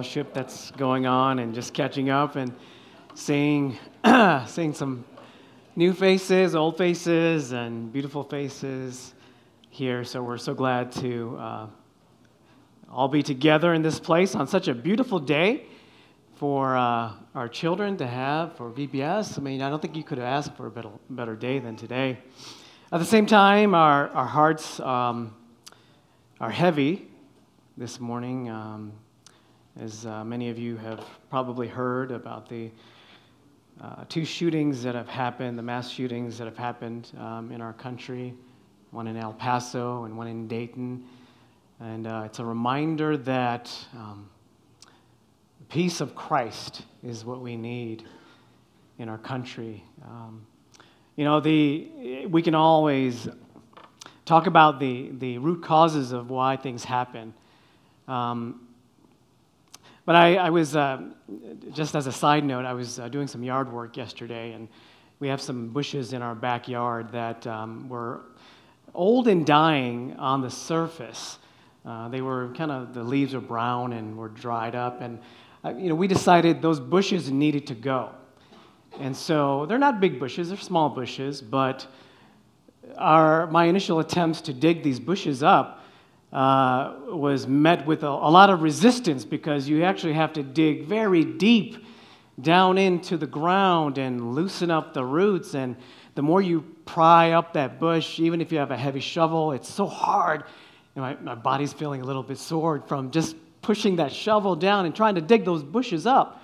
fellowship that's going on and just catching up and seeing, seeing some new faces, old faces, and beautiful faces here. So we're so glad to uh, all be together in this place on such a beautiful day for uh, our children to have for VBS. I mean, I don't think you could have asked for a better, better day than today. At the same time, our, our hearts um, are heavy this morning. Um, as uh, many of you have probably heard about the uh, two shootings that have happened, the mass shootings that have happened um, in our country, one in El Paso and one in Dayton. And uh, it's a reminder that um, the peace of Christ is what we need in our country. Um, you know, the, we can always talk about the, the root causes of why things happen. Um, but I, I was, uh, just as a side note, I was uh, doing some yard work yesterday, and we have some bushes in our backyard that um, were old and dying on the surface. Uh, they were kind of, the leaves were brown and were dried up, and uh, you know, we decided those bushes needed to go. And so they're not big bushes, they're small bushes, but our, my initial attempts to dig these bushes up uh, was met with a, a lot of resistance because you actually have to dig very deep down into the ground and loosen up the roots. And the more you pry up that bush, even if you have a heavy shovel, it's so hard. And my, my body's feeling a little bit sore from just pushing that shovel down and trying to dig those bushes up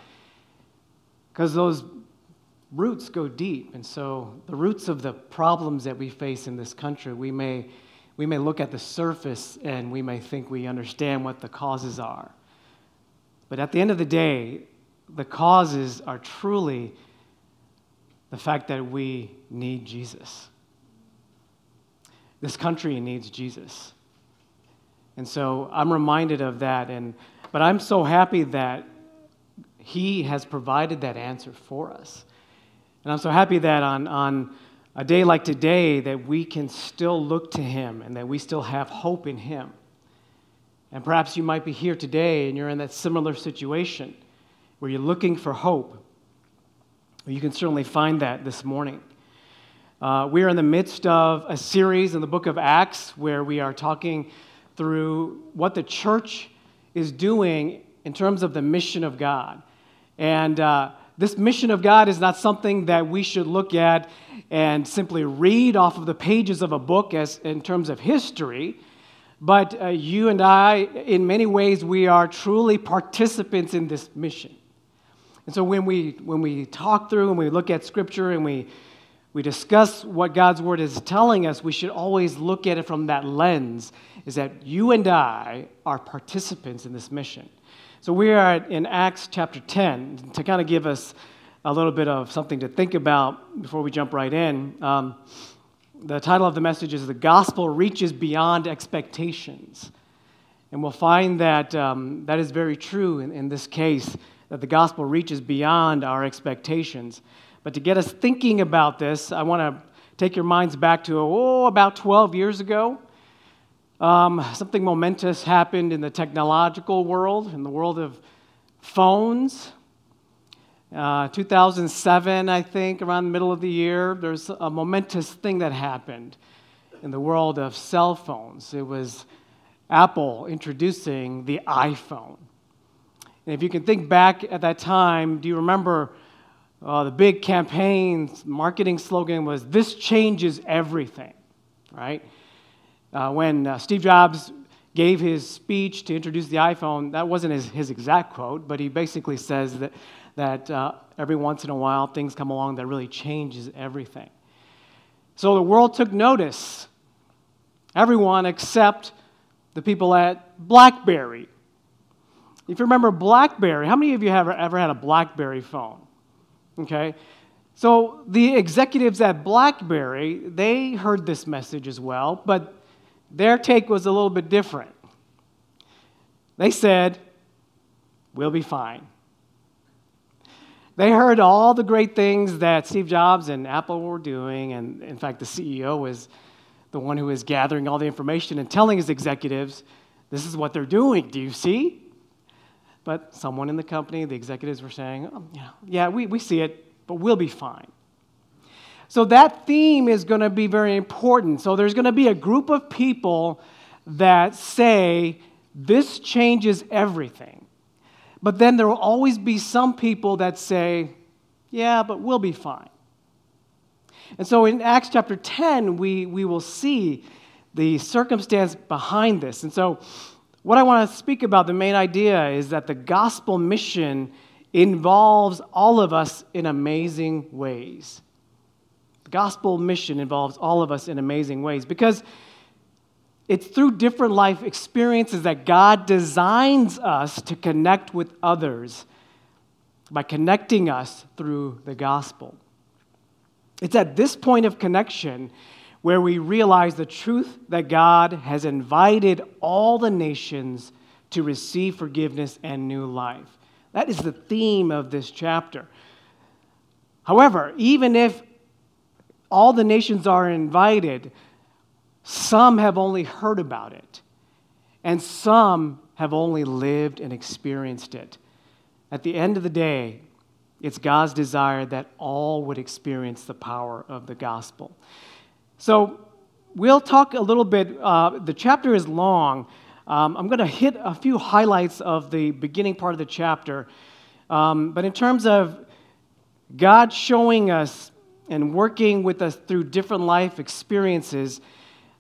because those roots go deep. And so, the roots of the problems that we face in this country, we may we may look at the surface and we may think we understand what the causes are. But at the end of the day, the causes are truly the fact that we need Jesus. This country needs Jesus. And so I'm reminded of that. And, but I'm so happy that He has provided that answer for us. And I'm so happy that on, on a day like today that we can still look to Him and that we still have hope in Him. And perhaps you might be here today and you're in that similar situation where you're looking for hope. You can certainly find that this morning. Uh, we are in the midst of a series in the book of Acts where we are talking through what the church is doing in terms of the mission of God. And uh, this mission of God is not something that we should look at and simply read off of the pages of a book as in terms of history but uh, you and i in many ways we are truly participants in this mission. And so when we when we talk through and we look at scripture and we we discuss what god's word is telling us we should always look at it from that lens is that you and i are participants in this mission so we are in acts chapter 10 to kind of give us a little bit of something to think about before we jump right in. Um, the title of the message is The Gospel Reaches Beyond Expectations. And we'll find that um, that is very true in, in this case, that the gospel reaches beyond our expectations. But to get us thinking about this, I want to take your minds back to, oh, about 12 years ago. Um, something momentous happened in the technological world, in the world of phones. Uh, 2007, I think, around the middle of the year, there's a momentous thing that happened in the world of cell phones. It was Apple introducing the iPhone. And if you can think back at that time, do you remember uh, the big campaign marketing slogan was, This changes everything, right? Uh, when uh, Steve Jobs gave his speech to introduce the iPhone, that wasn't his, his exact quote, but he basically says that that uh, every once in a while things come along that really changes everything. So the world took notice. Everyone except the people at BlackBerry. If you remember BlackBerry, how many of you have ever had a BlackBerry phone? Okay. So the executives at BlackBerry, they heard this message as well, but their take was a little bit different. They said, "We'll be fine." They heard all the great things that Steve Jobs and Apple were doing, and in fact, the CEO was the one who was gathering all the information and telling his executives, This is what they're doing. Do you see? but someone in the company, the executives were saying, oh, yeah, yeah we, we see it, but we'll be fine. So that theme is going to be very important. So there's going to be a group of people that say, this changes everything. But then there will always be some people that say, yeah, but we'll be fine. And so in Acts chapter 10, we, we will see the circumstance behind this. And so, what I want to speak about, the main idea is that the gospel mission involves all of us in amazing ways. The gospel mission involves all of us in amazing ways because it's through different life experiences that God designs us to connect with others by connecting us through the gospel. It's at this point of connection where we realize the truth that God has invited all the nations to receive forgiveness and new life. That is the theme of this chapter. However, even if all the nations are invited, some have only heard about it, and some have only lived and experienced it. At the end of the day, it's God's desire that all would experience the power of the gospel. So, we'll talk a little bit. Uh, the chapter is long. Um, I'm going to hit a few highlights of the beginning part of the chapter. Um, but in terms of God showing us and working with us through different life experiences,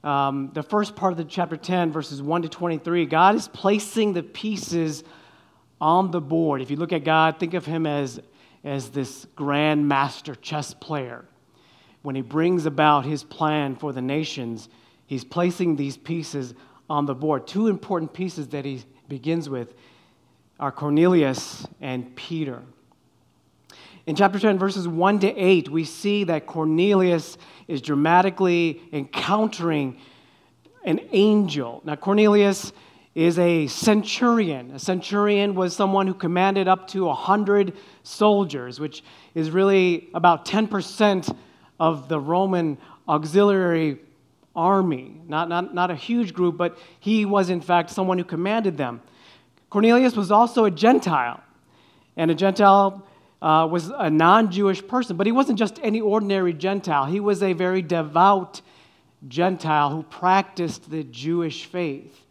um, the first part of the chapter 10, verses 1 to 23, God is placing the pieces on the board. If you look at God, think of Him as, as this grand master chess player. When He brings about His plan for the nations, He's placing these pieces on the board. Two important pieces that He begins with are Cornelius and Peter. In chapter 10, verses 1 to 8, we see that Cornelius is dramatically encountering an angel. Now, Cornelius is a centurion. A centurion was someone who commanded up to 100 soldiers, which is really about 10% of the Roman auxiliary army. Not, not, not a huge group, but he was, in fact, someone who commanded them. Cornelius was also a Gentile, and a Gentile uh, was a non Jewish person, but he wasn't just any ordinary Gentile. He was a very devout Gentile who practiced the Jewish faith.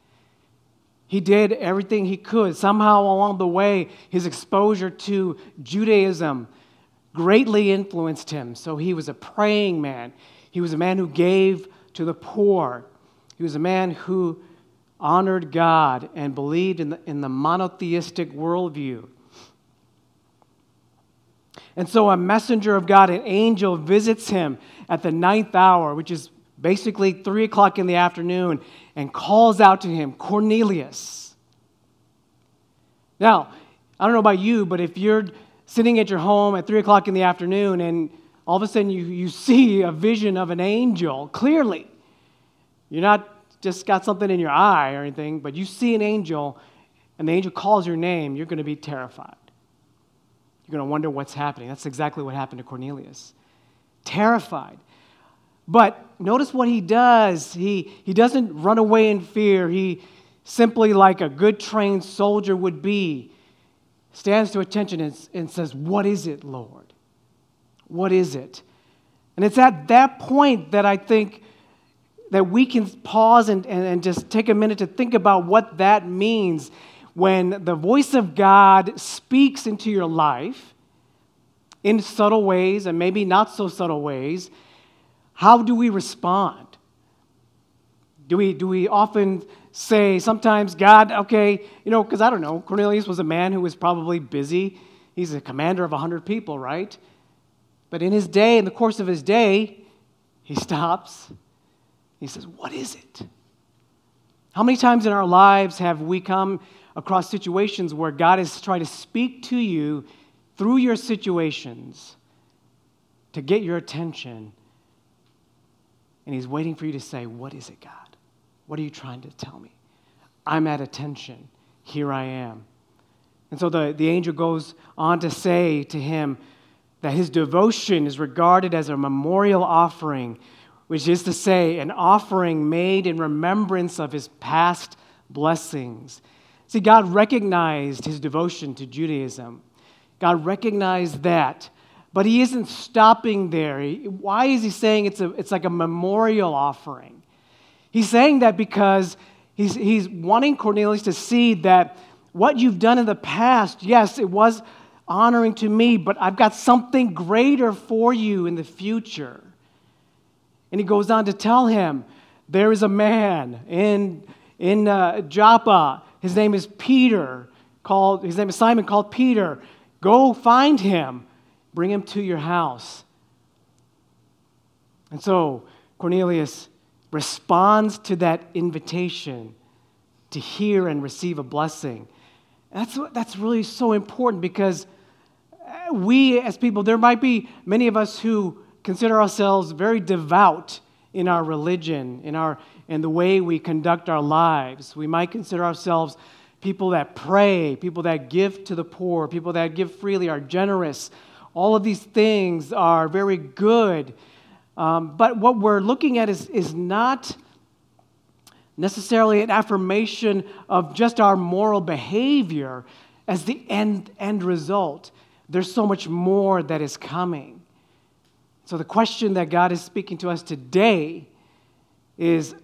He did everything he could. Somehow along the way, his exposure to Judaism greatly influenced him. So he was a praying man. He was a man who gave to the poor. He was a man who honored God and believed in the, in the monotheistic worldview. And so a messenger of God, an angel, visits him at the ninth hour, which is basically three o'clock in the afternoon, and calls out to him, Cornelius. Now, I don't know about you, but if you're sitting at your home at three o'clock in the afternoon and all of a sudden you, you see a vision of an angel clearly, you're not just got something in your eye or anything, but you see an angel and the angel calls your name, you're going to be terrified. You're going to wonder what's happening. That's exactly what happened to Cornelius. Terrified. But notice what he does. He, he doesn't run away in fear. He simply, like a good trained soldier would be, stands to attention and, and says, What is it, Lord? What is it? And it's at that point that I think that we can pause and, and, and just take a minute to think about what that means when the voice of God speaks into your life in subtle ways and maybe not so subtle ways, how do we respond? Do we, do we often say, sometimes, God, okay, you know, because I don't know, Cornelius was a man who was probably busy. He's a commander of 100 people, right? But in his day, in the course of his day, he stops. He says, What is it? How many times in our lives have we come across situations where God is trying to speak to you through your situations to get your attention. And He's waiting for you to say, What is it, God? What are you trying to tell me? I'm at attention. Here I am. And so the, the angel goes on to say to him that his devotion is regarded as a memorial offering, which is to say, an offering made in remembrance of his past blessings See, God recognized his devotion to Judaism. God recognized that. But he isn't stopping there. Why is he saying it's, a, it's like a memorial offering? He's saying that because he's, he's wanting Cornelius to see that what you've done in the past, yes, it was honoring to me, but I've got something greater for you in the future. And he goes on to tell him, there is a man in, in uh, Joppa. His name is Peter, called, his name is Simon, called Peter. Go find him, bring him to your house. And so Cornelius responds to that invitation to hear and receive a blessing. That's, that's really so important because uh, we as people, there might be many of us who consider ourselves very devout in our religion, in, our, in the way we conduct our lives. We might consider ourselves people that pray, people that give to the poor, people that give freely, are generous. All of these things are very good. Um, but what we're looking at is, is not necessarily an affirmation of just our moral behavior as the end, end result. There's so much more that is coming. So, the question that God is speaking to us today is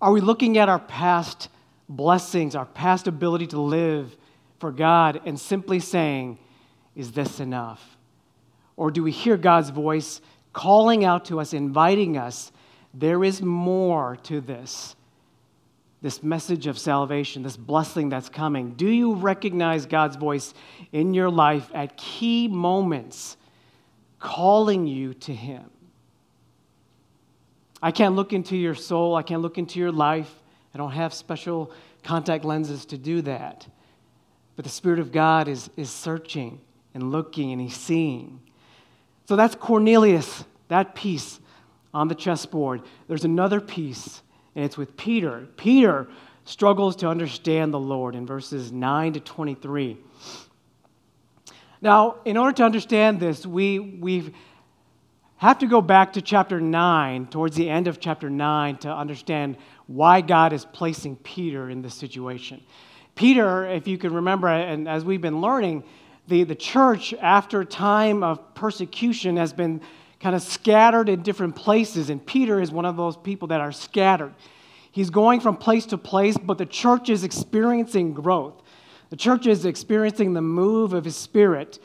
Are we looking at our past blessings, our past ability to live for God, and simply saying, Is this enough? Or do we hear God's voice calling out to us, inviting us, There is more to this? This message of salvation, this blessing that's coming. Do you recognize God's voice in your life at key moments? Calling you to Him. I can't look into your soul, I can't look into your life. I don't have special contact lenses to do that. But the Spirit of God is, is searching and looking and He's seeing. So that's Cornelius, that piece on the chessboard. There's another piece, and it's with Peter. Peter struggles to understand the Lord in verses 9 to 23. Now, in order to understand this, we, we have to go back to chapter 9, towards the end of chapter 9, to understand why God is placing Peter in this situation. Peter, if you can remember, and as we've been learning, the, the church, after a time of persecution, has been kind of scattered in different places, and Peter is one of those people that are scattered. He's going from place to place, but the church is experiencing growth. The church is experiencing the move of His Spirit,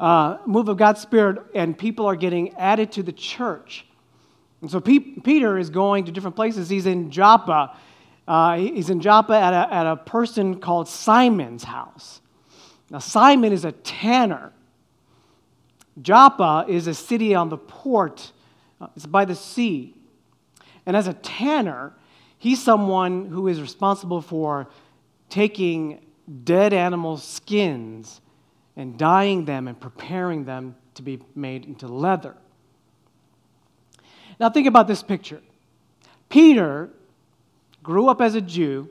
uh, move of God's Spirit, and people are getting added to the church. And so Peter is going to different places. He's in Joppa. Uh, he's in Joppa at a, at a person called Simon's house. Now, Simon is a tanner. Joppa is a city on the port, uh, it's by the sea. And as a tanner, he's someone who is responsible for taking dead animal skins and dyeing them and preparing them to be made into leather. Now, think about this picture. Peter grew up as a Jew,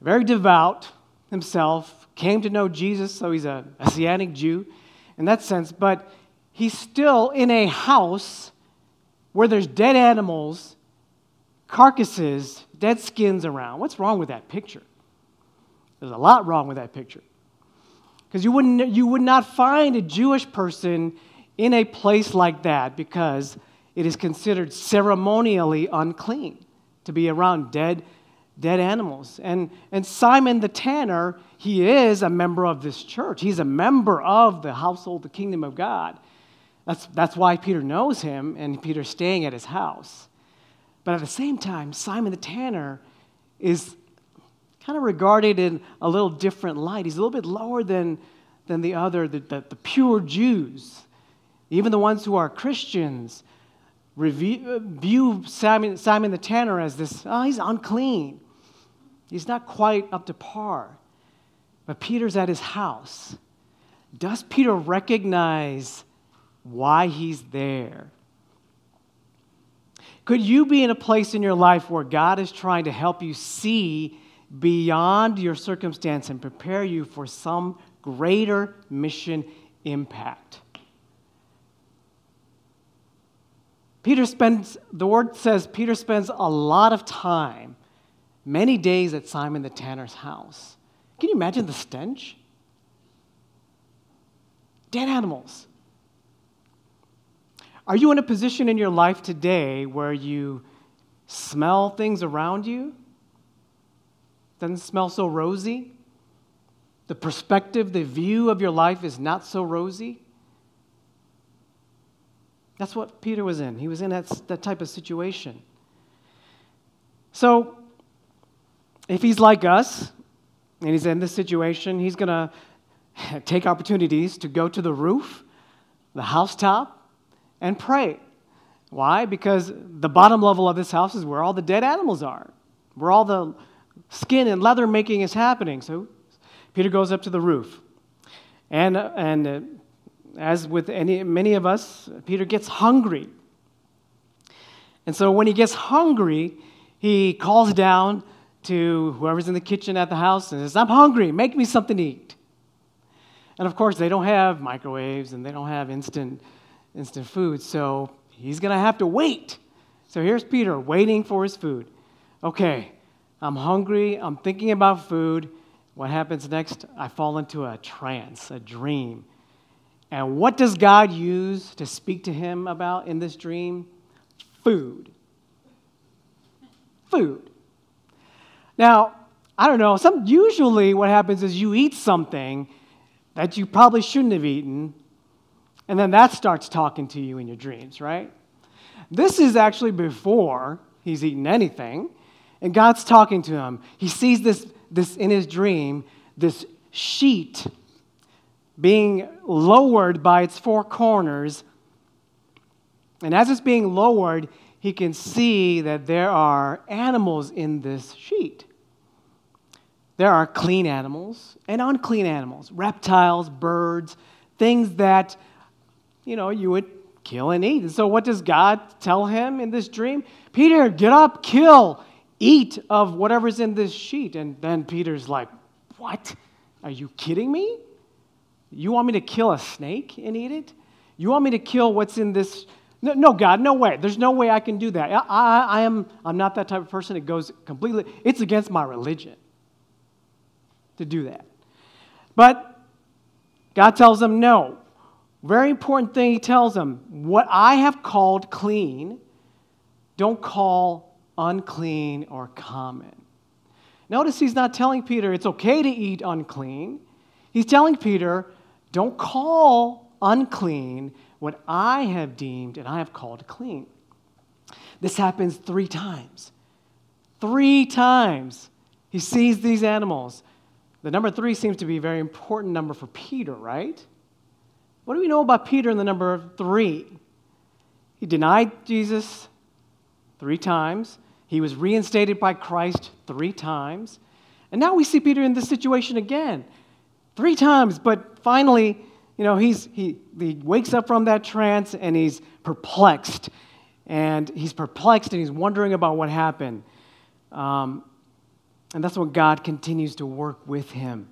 very devout himself, came to know Jesus, so he's a Messianic Jew in that sense, but he's still in a house where there's dead animals, carcasses, dead skins around. What's wrong with that picture? There's a lot wrong with that picture. Because you, wouldn't, you would not find a Jewish person in a place like that because it is considered ceremonially unclean to be around dead, dead animals. And, and Simon the tanner, he is a member of this church. He's a member of the household, the kingdom of God. That's, that's why Peter knows him and Peter's staying at his house. But at the same time, Simon the tanner is kind of regarded in a little different light. He's a little bit lower than, than the other, the, the, the pure Jews. Even the ones who are Christians review, view Simon, Simon the Tanner as this, oh, he's unclean. He's not quite up to par. But Peter's at his house. Does Peter recognize why he's there? Could you be in a place in your life where God is trying to help you see beyond your circumstance and prepare you for some greater mission impact. Peter spends, the word says, Peter spends a lot of time many days at Simon the tanner's house. Can you imagine the stench? Dead animals. Are you in a position in your life today where you smell things around you? Doesn't smell so rosy? The perspective, the view of your life is not so rosy? That's what Peter was in. He was in that, that type of situation. So, if he's like us and he's in this situation, he's going to take opportunities to go to the roof, the housetop, and pray. Why? Because the bottom level of this house is where all the dead animals are, where all the skin and leather making is happening. So Peter goes up to the roof. And, and uh, as with any, many of us, Peter gets hungry. And so when he gets hungry, he calls down to whoever's in the kitchen at the house and says, I'm hungry, make me something to eat. And of course, they don't have microwaves and they don't have instant, instant food, so he's going to have to wait. So here's Peter waiting for his food. Okay, I'm hungry, I'm thinking about food. What happens next? I fall into a trance, a dream. And what does God use to speak to him about in this dream? Food. Food. Now, I don't know, some usually what happens is you eat something that you probably shouldn't have eaten, and then that starts talking to you in your dreams, right? This is actually before he's eaten anything, and God's talking to him. He sees this, this in his dream, this sheet being lowered by its four corners. And as it's being lowered, he can see that there are animals in this sheet. There are clean animals and unclean animals, reptiles, birds, things that, you know, you would kill and eat. And so, what does God tell him in this dream? Peter, get up, kill, eat of whatever's in this sheet. And then Peter's like, What? Are you kidding me? You want me to kill a snake and eat it? You want me to kill what's in this? No, no God, no way. There's no way I can do that. I, I, I am, I'm not that type of person. It goes completely, it's against my religion to do that. But God tells them no. Very important thing he tells them what I have called clean, don't call unclean or common. Notice he's not telling Peter it's okay to eat unclean. He's telling Peter, don't call unclean what I have deemed and I have called clean. This happens three times. Three times he sees these animals the number three seems to be a very important number for Peter, right? What do we know about Peter in the number three? He denied Jesus three times. He was reinstated by Christ three times. And now we see Peter in this situation again. Three times, but finally, you know, he's, he, he wakes up from that trance and he's perplexed. And he's perplexed and he's wondering about what happened. Um, and that's when God continues to work with him.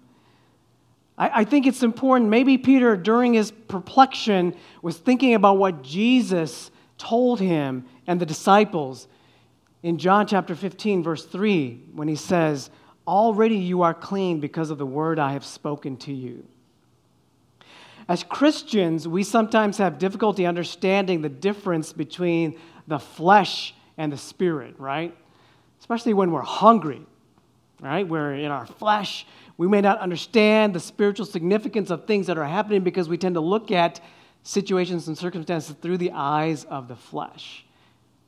I, I think it's important. Maybe Peter, during his perplexion, was thinking about what Jesus told him and the disciples in John chapter 15, verse 3, when he says, Already you are clean because of the word I have spoken to you. As Christians, we sometimes have difficulty understanding the difference between the flesh and the spirit, right? Especially when we're hungry right? We're in our flesh. We may not understand the spiritual significance of things that are happening because we tend to look at situations and circumstances through the eyes of the flesh,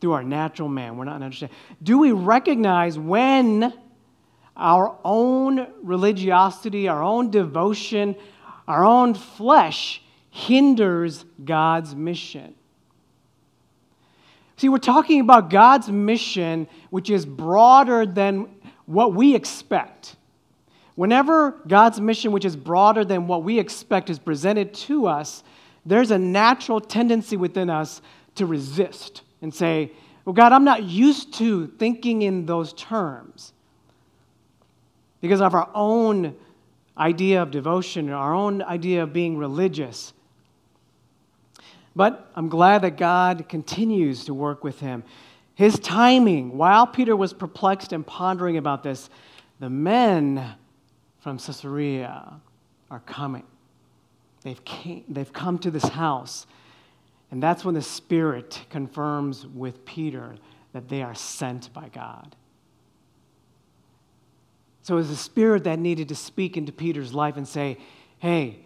through our natural man. We're not understanding. Do we recognize when our own religiosity, our own devotion, our own flesh hinders God's mission? See, we're talking about God's mission, which is broader than what we expect. Whenever God's mission, which is broader than what we expect, is presented to us, there's a natural tendency within us to resist and say, Well, God, I'm not used to thinking in those terms because of our own idea of devotion, our own idea of being religious. But I'm glad that God continues to work with him. his timing, while Peter was perplexed and pondering about this, the men from Caesarea are coming. They've, came, they've come to this house. And that's when the Spirit confirms with Peter that they are sent by God. So it was the Spirit that needed to speak into Peter's life and say, hey,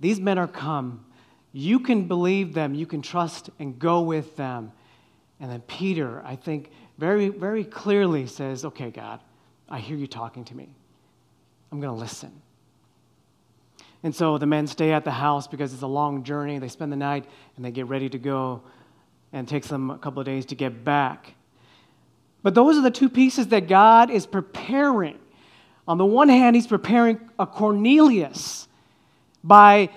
these men are come. You can believe them, you can trust and go with them. And then Peter, I think, very, very clearly says, Okay, God, I hear you talking to me. I'm going to listen. And so the men stay at the house because it's a long journey. They spend the night and they get ready to go, and it takes them a couple of days to get back. But those are the two pieces that God is preparing. On the one hand, He's preparing a Cornelius by,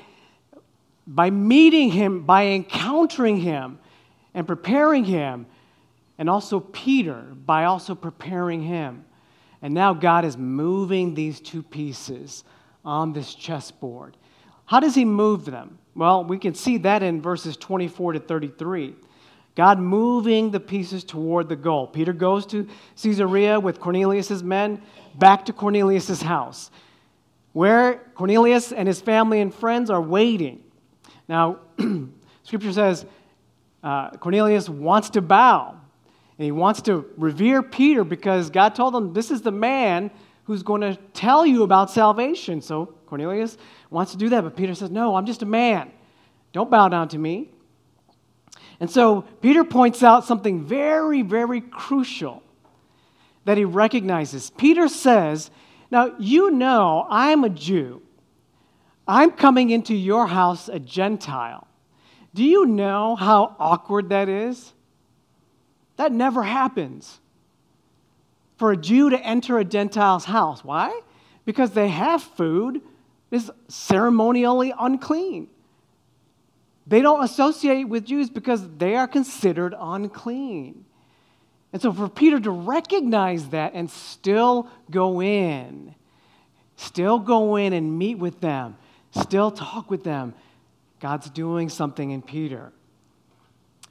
by meeting him, by encountering him and preparing him, and also Peter by also preparing him. And now God is moving these two pieces on this chessboard. How does he move them? Well, we can see that in verses 24 to 33. God moving the pieces toward the goal. Peter goes to Caesarea with Cornelius' men back to Cornelius' house, where Cornelius and his family and friends are waiting. Now, scripture says uh, Cornelius wants to bow and he wants to revere Peter because God told him, This is the man who's going to tell you about salvation. So Cornelius wants to do that, but Peter says, No, I'm just a man. Don't bow down to me. And so Peter points out something very, very crucial that he recognizes. Peter says, Now, you know I'm a Jew. I'm coming into your house a Gentile. Do you know how awkward that is? That never happens. For a Jew to enter a Gentile's house. Why? Because they have food is ceremonially unclean. They don't associate with Jews because they are considered unclean. And so for Peter to recognize that and still go in, still go in and meet with them, still talk with them, God's doing something in Peter.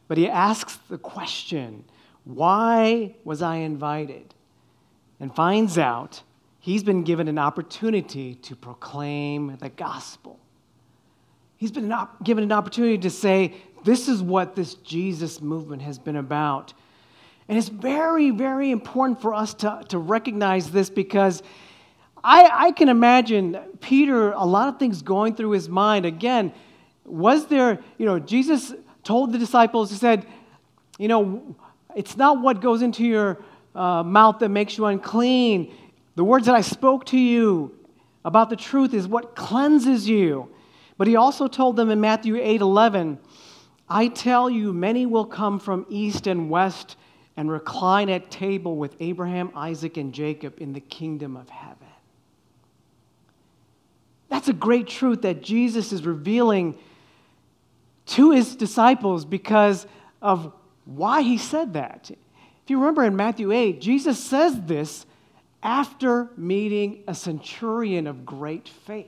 But he asks the question why was I invited? And finds out he's been given an opportunity to proclaim the gospel. He's been given an opportunity to say, This is what this Jesus movement has been about. And it's very, very important for us to, to recognize this because I, I can imagine Peter, a lot of things going through his mind. Again, was there, you know, Jesus told the disciples, He said, you know, it's not what goes into your uh, mouth that makes you unclean. The words that I spoke to you about the truth is what cleanses you. But he also told them in Matthew 8 11, I tell you, many will come from east and west and recline at table with Abraham, Isaac, and Jacob in the kingdom of heaven. That's a great truth that Jesus is revealing to his disciples because of why he said that. If you remember in Matthew 8, Jesus says this after meeting a centurion of great faith.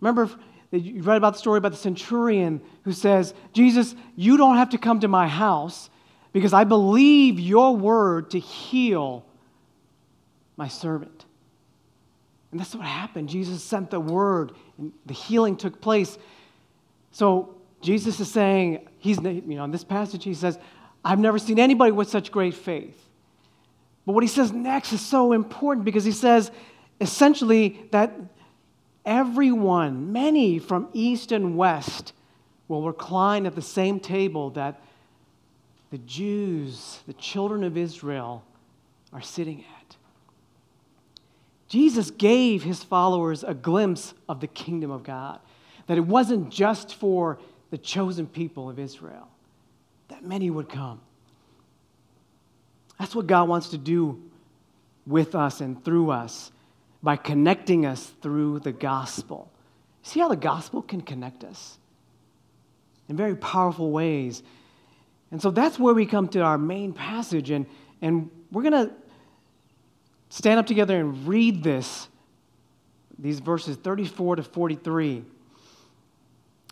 Remember, you read about the story about the centurion who says, Jesus, you don't have to come to my house because I believe your word to heal my servant. And that's what happened. Jesus sent the word, and the healing took place. So Jesus is saying, he's, you know, in this passage, he says, I've never seen anybody with such great faith. But what he says next is so important because he says essentially that everyone, many from east and west, will recline at the same table that the Jews, the children of Israel, are sitting at. Jesus gave his followers a glimpse of the kingdom of God that it wasn't just for the chosen people of Israel, that many would come. That's what God wants to do with us and through us by connecting us through the gospel. See how the gospel can connect us in very powerful ways. And so that's where we come to our main passage, and, and we're going to stand up together and read this, these verses 34 to 43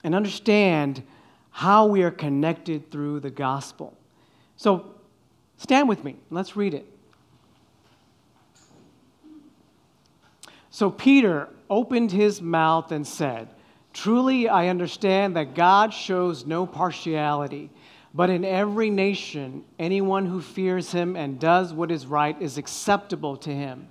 and understand how we are connected through the gospel. So stand with me. Let's read it. So Peter opened his mouth and said, Truly I understand that God shows no partiality, but in every nation, anyone who fears him and does what is right is acceptable to him.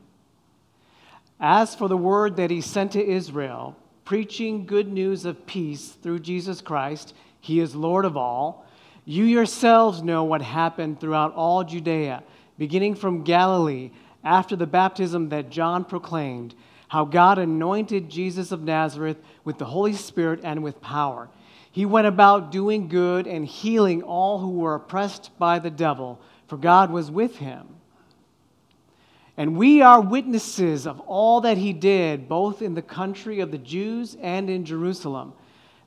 As for the word that he sent to Israel, preaching good news of peace through Jesus Christ, he is Lord of all. You yourselves know what happened throughout all Judea, beginning from Galilee, after the baptism that John proclaimed, how God anointed Jesus of Nazareth with the Holy Spirit and with power. He went about doing good and healing all who were oppressed by the devil, for God was with him. And we are witnesses of all that he did, both in the country of the Jews and in Jerusalem.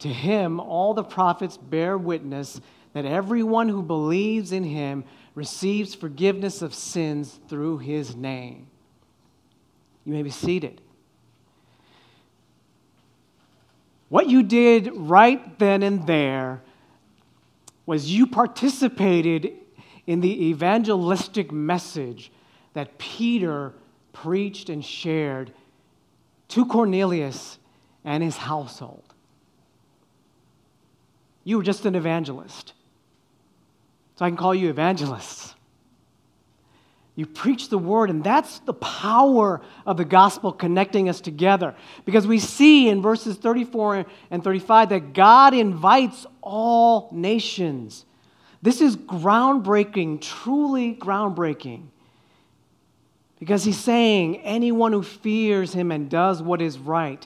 To him, all the prophets bear witness that everyone who believes in him receives forgiveness of sins through his name. You may be seated. What you did right then and there was you participated in the evangelistic message that Peter preached and shared to Cornelius and his household. You were just an evangelist. So I can call you evangelists. You preach the word, and that's the power of the gospel connecting us together. Because we see in verses 34 and 35 that God invites all nations. This is groundbreaking, truly groundbreaking. Because he's saying, anyone who fears him and does what is right.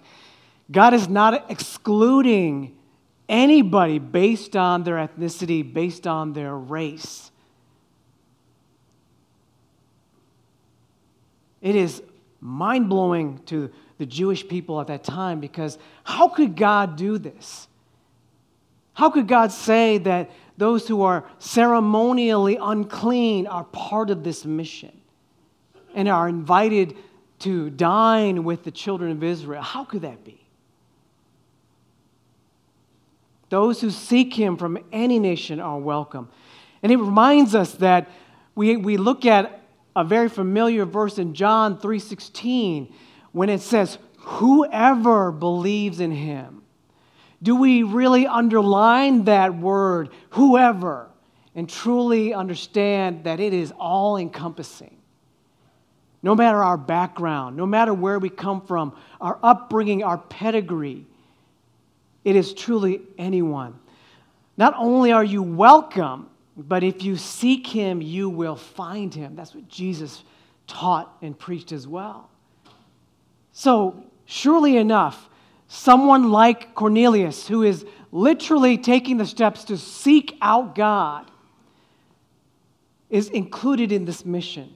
God is not excluding anybody based on their ethnicity, based on their race. It is mind blowing to the Jewish people at that time because how could God do this? How could God say that those who are ceremonially unclean are part of this mission? and are invited to dine with the children of Israel. How could that be? Those who seek him from any nation are welcome. And it reminds us that we, we look at a very familiar verse in John 3:16 when it says, Whoever believes in him. Do we really underline that word, whoever, and truly understand that it is all encompassing? no matter our background, no matter where we come from, our upbringing, our pedigree. It is truly anyone. Not only are you welcome, but if you seek him, you will find him. That's what Jesus taught and preached as well. So, surely enough, someone like Cornelius, who is literally taking the steps to seek out God, is included in this mission.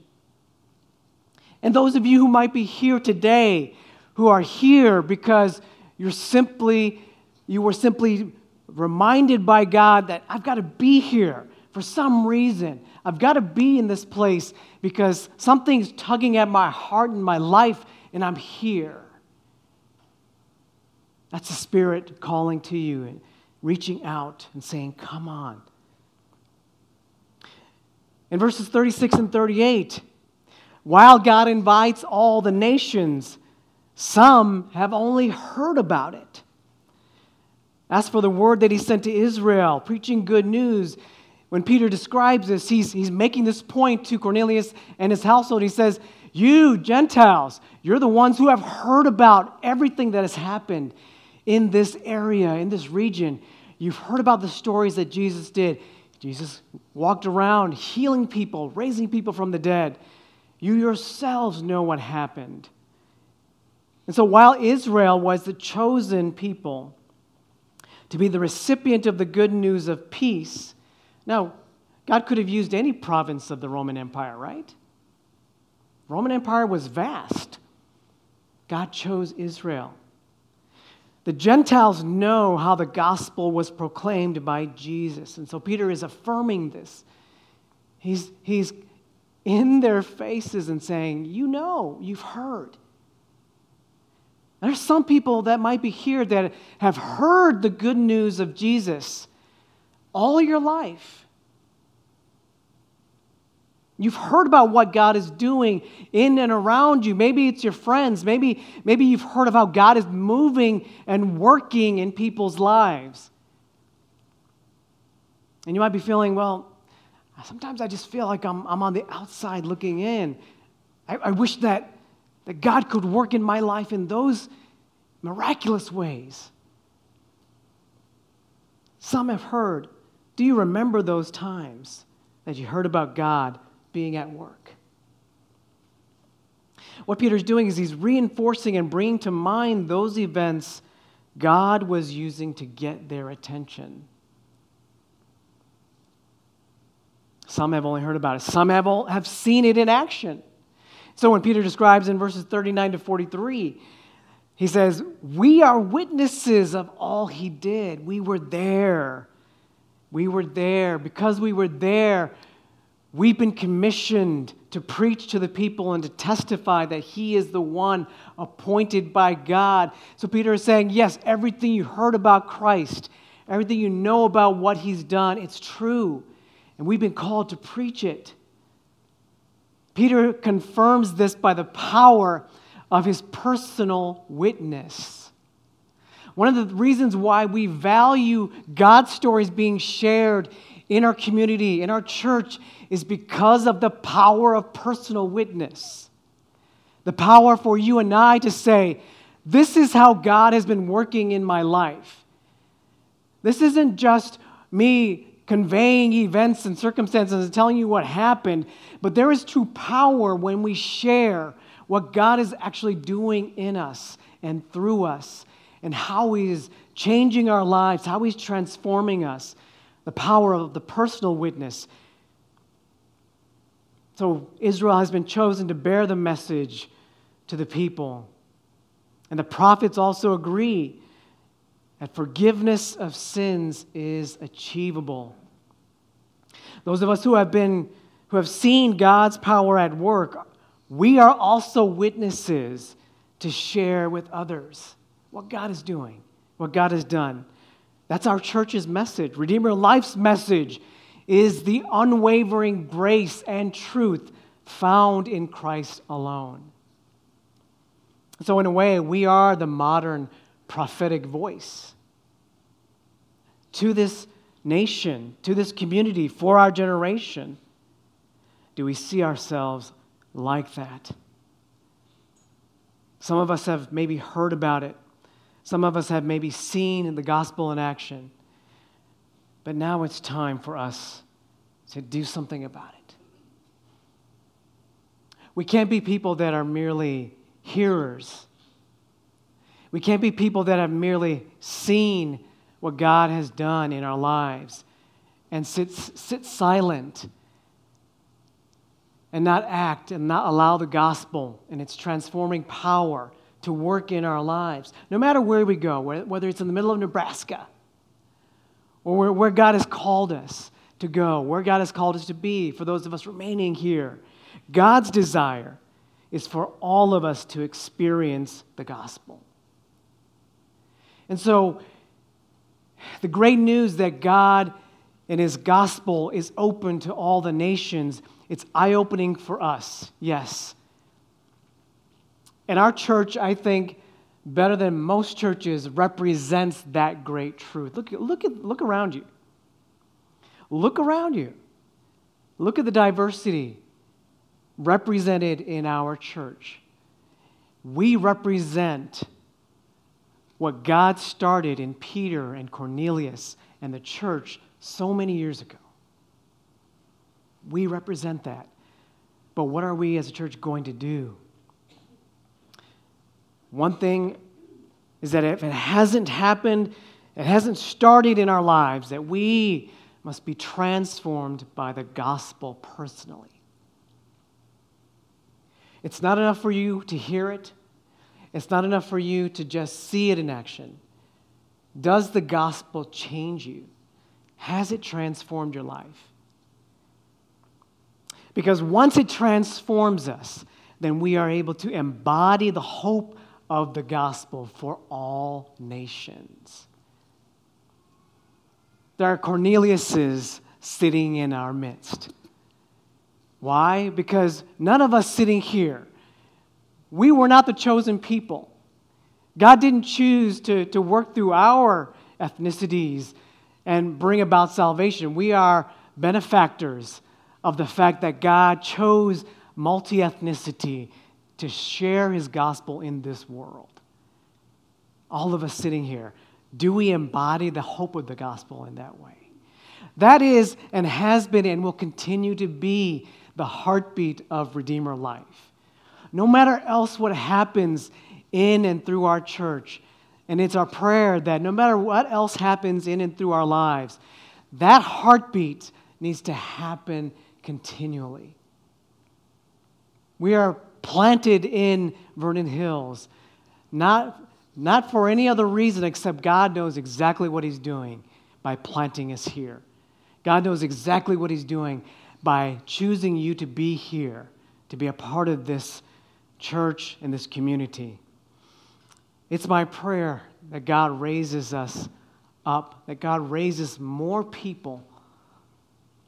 And those of you who might be here today, who are here because you're simply, you were simply reminded by God that I've got to be here for some reason. I've got to be in this place because something's tugging at my heart and my life, and I'm here. That's the Spirit calling to you and reaching out and saying, Come on. In verses 36 and 38, while God invites all the nations, some have only heard about it. As for the word that he sent to Israel, preaching good news, when Peter describes this, he's, he's making this point to Cornelius and his household. He says, You, Gentiles, you're the ones who have heard about everything that has happened in this area, in this region. You've heard about the stories that Jesus did. Jesus walked around healing people, raising people from the dead. You yourselves know what happened. And so while Israel was the chosen people to be the recipient of the good news of peace, now, God could have used any province of the Roman Empire, right? Roman Empire was vast. God chose Israel. The Gentiles know how the gospel was proclaimed by Jesus. And so Peter is affirming this. He's, he's in their faces and saying, You know, you've heard. There's some people that might be here that have heard the good news of Jesus all your life. You've heard about what God is doing in and around you. Maybe it's your friends. Maybe, maybe you've heard of how God is moving and working in people's lives. And you might be feeling, well, sometimes I just feel like I'm, I'm on the outside looking in. I, I wish that, that God could work in my life in those miraculous ways. Some have heard. Do you remember those times that you heard about God being at work. What Peter's doing is he's reinforcing and bringing to mind those events God was using to get their attention. Some have only heard about it, some have, all, have seen it in action. So when Peter describes in verses 39 to 43, he says, We are witnesses of all he did. We were there. We were there. Because we were there, We've been commissioned to preach to the people and to testify that He is the one appointed by God. So Peter is saying, yes, everything you heard about Christ, everything you know about what He's done, it's true. And we've been called to preach it. Peter confirms this by the power of his personal witness. One of the reasons why we value God's stories being shared in our community, in our church, is because of the power of personal witness. The power for you and I to say, This is how God has been working in my life. This isn't just me conveying events and circumstances and telling you what happened, but there is true power when we share what God is actually doing in us and through us and how He is changing our lives, how He's transforming us the power of the personal witness. So Israel has been chosen to bear the message to the people. And the prophets also agree that forgiveness of sins is achievable. Those of us who have been who have seen God's power at work, we are also witnesses to share with others what God is doing, what God has done. That's our church's message. Redeemer Life's message is the unwavering grace and truth found in Christ alone. So, in a way, we are the modern prophetic voice to this nation, to this community, for our generation. Do we see ourselves like that? Some of us have maybe heard about it some of us have maybe seen the gospel in action, but now it's time for us to do something about it. We can't be people that are merely hearers. We can't be people that have merely seen what God has done in our lives and sit, sit silent and not act and not allow the gospel and its transforming power to work in our lives, no matter where we go, whether it's in the middle of Nebraska or where, where God has called us to go, where God has called us to be, for those of us remaining here. God's desire is for all of us to experience the gospel. And so, the great news that God and His gospel is open to all the nations, it's eye opening for us, yes. And our church, I think, better than most churches, represents that great truth. Look, look, at, look around you. Look around you. Look at the diversity represented in our church. We represent what God started in Peter and Cornelius and the church so many years ago. We represent that. But what are we as a church going to do? One thing is that if it hasn't happened, it hasn't started in our lives, that we must be transformed by the gospel personally. It's not enough for you to hear it, it's not enough for you to just see it in action. Does the gospel change you? Has it transformed your life? Because once it transforms us, then we are able to embody the hope of the gospel for all nations. There are Corneliuses sitting in our midst. Why? Because none of us sitting here, we were not the chosen people. God didn't choose to, to work through our ethnicities and bring about salvation. We are benefactors of the fact that God chose multi ethnicity to share his gospel in this world. All of us sitting here, do we embody the hope of the gospel in that way? That is and has been and will continue to be the heartbeat of Redeemer life. No matter else what happens in and through our church, and it's our prayer that no matter what else happens in and through our lives, that heartbeat needs to happen continually. We are planted in Vernon Hills, not, not for any other reason except God knows exactly what He's doing by planting us here. God knows exactly what He's doing by choosing you to be here, to be a part of this church and this community. It's my prayer that God raises us up, that God raises more people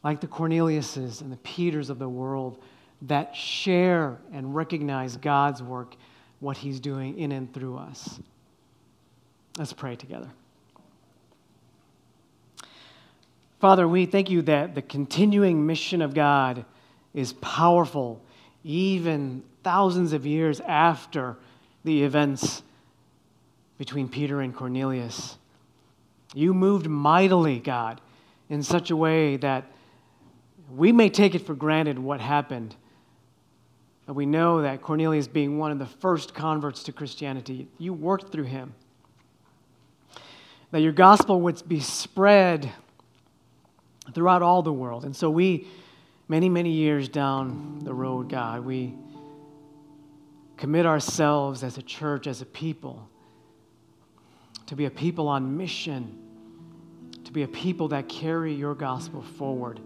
like the Corneliuses and the Peters of the world that share and recognize God's work, what He's doing in and through us. Let's pray together. Father, we thank you that the continuing mission of God is powerful, even thousands of years after the events between Peter and Cornelius. You moved mightily, God, in such a way that we may take it for granted what happened. But we know that Cornelius, being one of the first converts to Christianity, you worked through him. That your gospel would be spread throughout all the world. And so we, many, many years down the road, God, we commit ourselves as a church, as a people, to be a people on mission, to be a people that carry your gospel forward,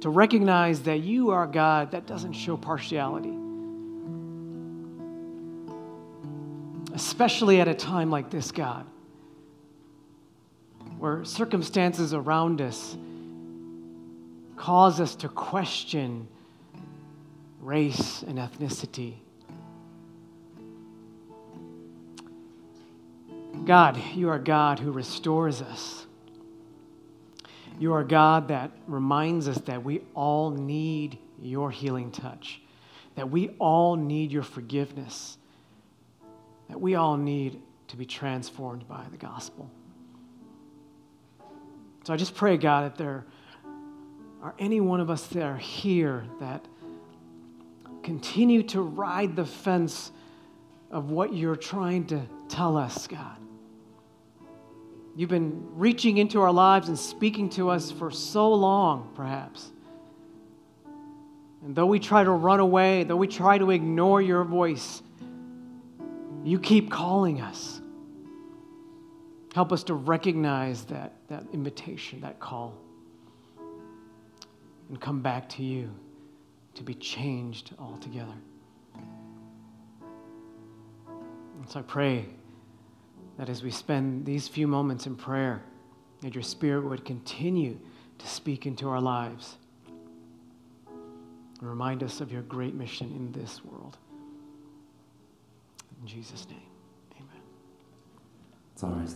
to recognize that you are God that doesn't show partiality. Especially at a time like this, God, where circumstances around us cause us to question race and ethnicity. God, you are God who restores us. You are God that reminds us that we all need your healing touch, that we all need your forgiveness, that we all need to be transformed by the gospel. So I just pray, God, that there are any one of us that are here that continue to ride the fence of what you're trying to tell us, God. You've been reaching into our lives and speaking to us for so long, perhaps. And though we try to run away, though we try to ignore your voice, you keep calling us. Help us to recognize that, that invitation, that call and come back to you to be changed altogether. And so I pray that as we spend these few moments in prayer, that your Spirit would continue to speak into our lives and remind us of your great mission in this world. In Jesus' name, amen. It's always